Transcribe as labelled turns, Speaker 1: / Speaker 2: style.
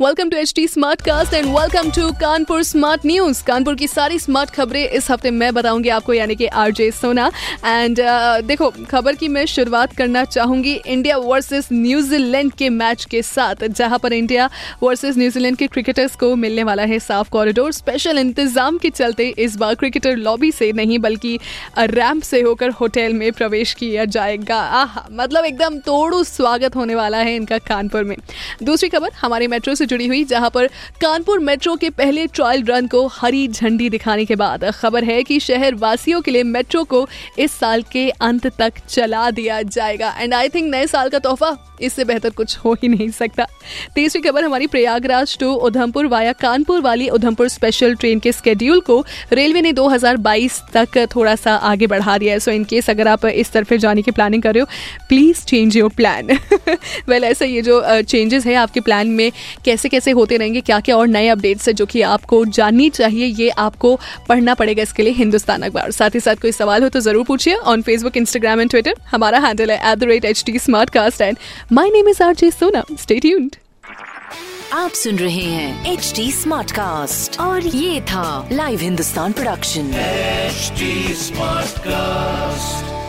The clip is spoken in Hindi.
Speaker 1: welcome to H T smart cast and welcome to Kanpur smart news Kanpur की सारी स्मार्ट खबरें इस हफ़्ते मैं बताऊँगी आपको यानी कि आरजे सोना। एंड uh, देखो खबर की मैं शुरुआत करना चाहूँगी इंडिया वर्सेस न्यूजीलैंड के मैच के साथ जहाँ पर इंडिया वर्सेस न्यूजीलैंड के क्रिकेटर्स को मिलने वाला है साफ़ कॉरिडोर स्पेशल इंतज़ाम के चलते इस बार क्रिकेटर लॉबी से नहीं बल्कि रैम्प से होकर होटल में प्रवेश किया जाएगा। आह मतलब एकदम तोड़ू स्वागत होने वाला है इनका कानपुर में। दूसरी खबर हमारे मेट्रो से जुड़ी हुई, जहाँ पर कानपुर मेट्रो के पहले ट्रायल रन को हरी झंडी दिखाने के बाद खबर है कि शहर वासियों के लिए मेट्रो को इस साल के अंत तक चला दिया जाएगा। एंड आई थिंक नए साल का तोहफा, इससे बेहतर कुछ हो ही नहीं सकता। तीसरी खबर हमारी प्रयागराज टू उधमपुर वाया कानपुर वाली उधमपुर स्पेशल ट्रेन के स्केड्यूल को रेलवे ने 2022 तक थोड़ा सा आगे बढ़ा दिया है। सो इन केस अगर आप इस तरफ़ जाने की प्लानिंग कर रहे हो please change your plan well ऐसा ये जो चेंजेस है आपके प्लान में कैसे कैसे कैसे होते रहेंगे क्या क्या और नए अपडेट्स है जो कि आपको जाननी चाहिए ये आपको पढ़ना पड़ेगा इसके लिए हिंदुस्तान अखबार। साथ ही साथ कोई सवाल हो तो ज़रूर पूछिए on Facebook Instagram and Twitter हमारा हैंडल है at the rate H T smart cast and my name is R J Sona stay tuned
Speaker 2: आप सुन रहे हैं एच डी स्मार्ट कास्ट और ये था live Hindustan production
Speaker 3: HD Smartcast.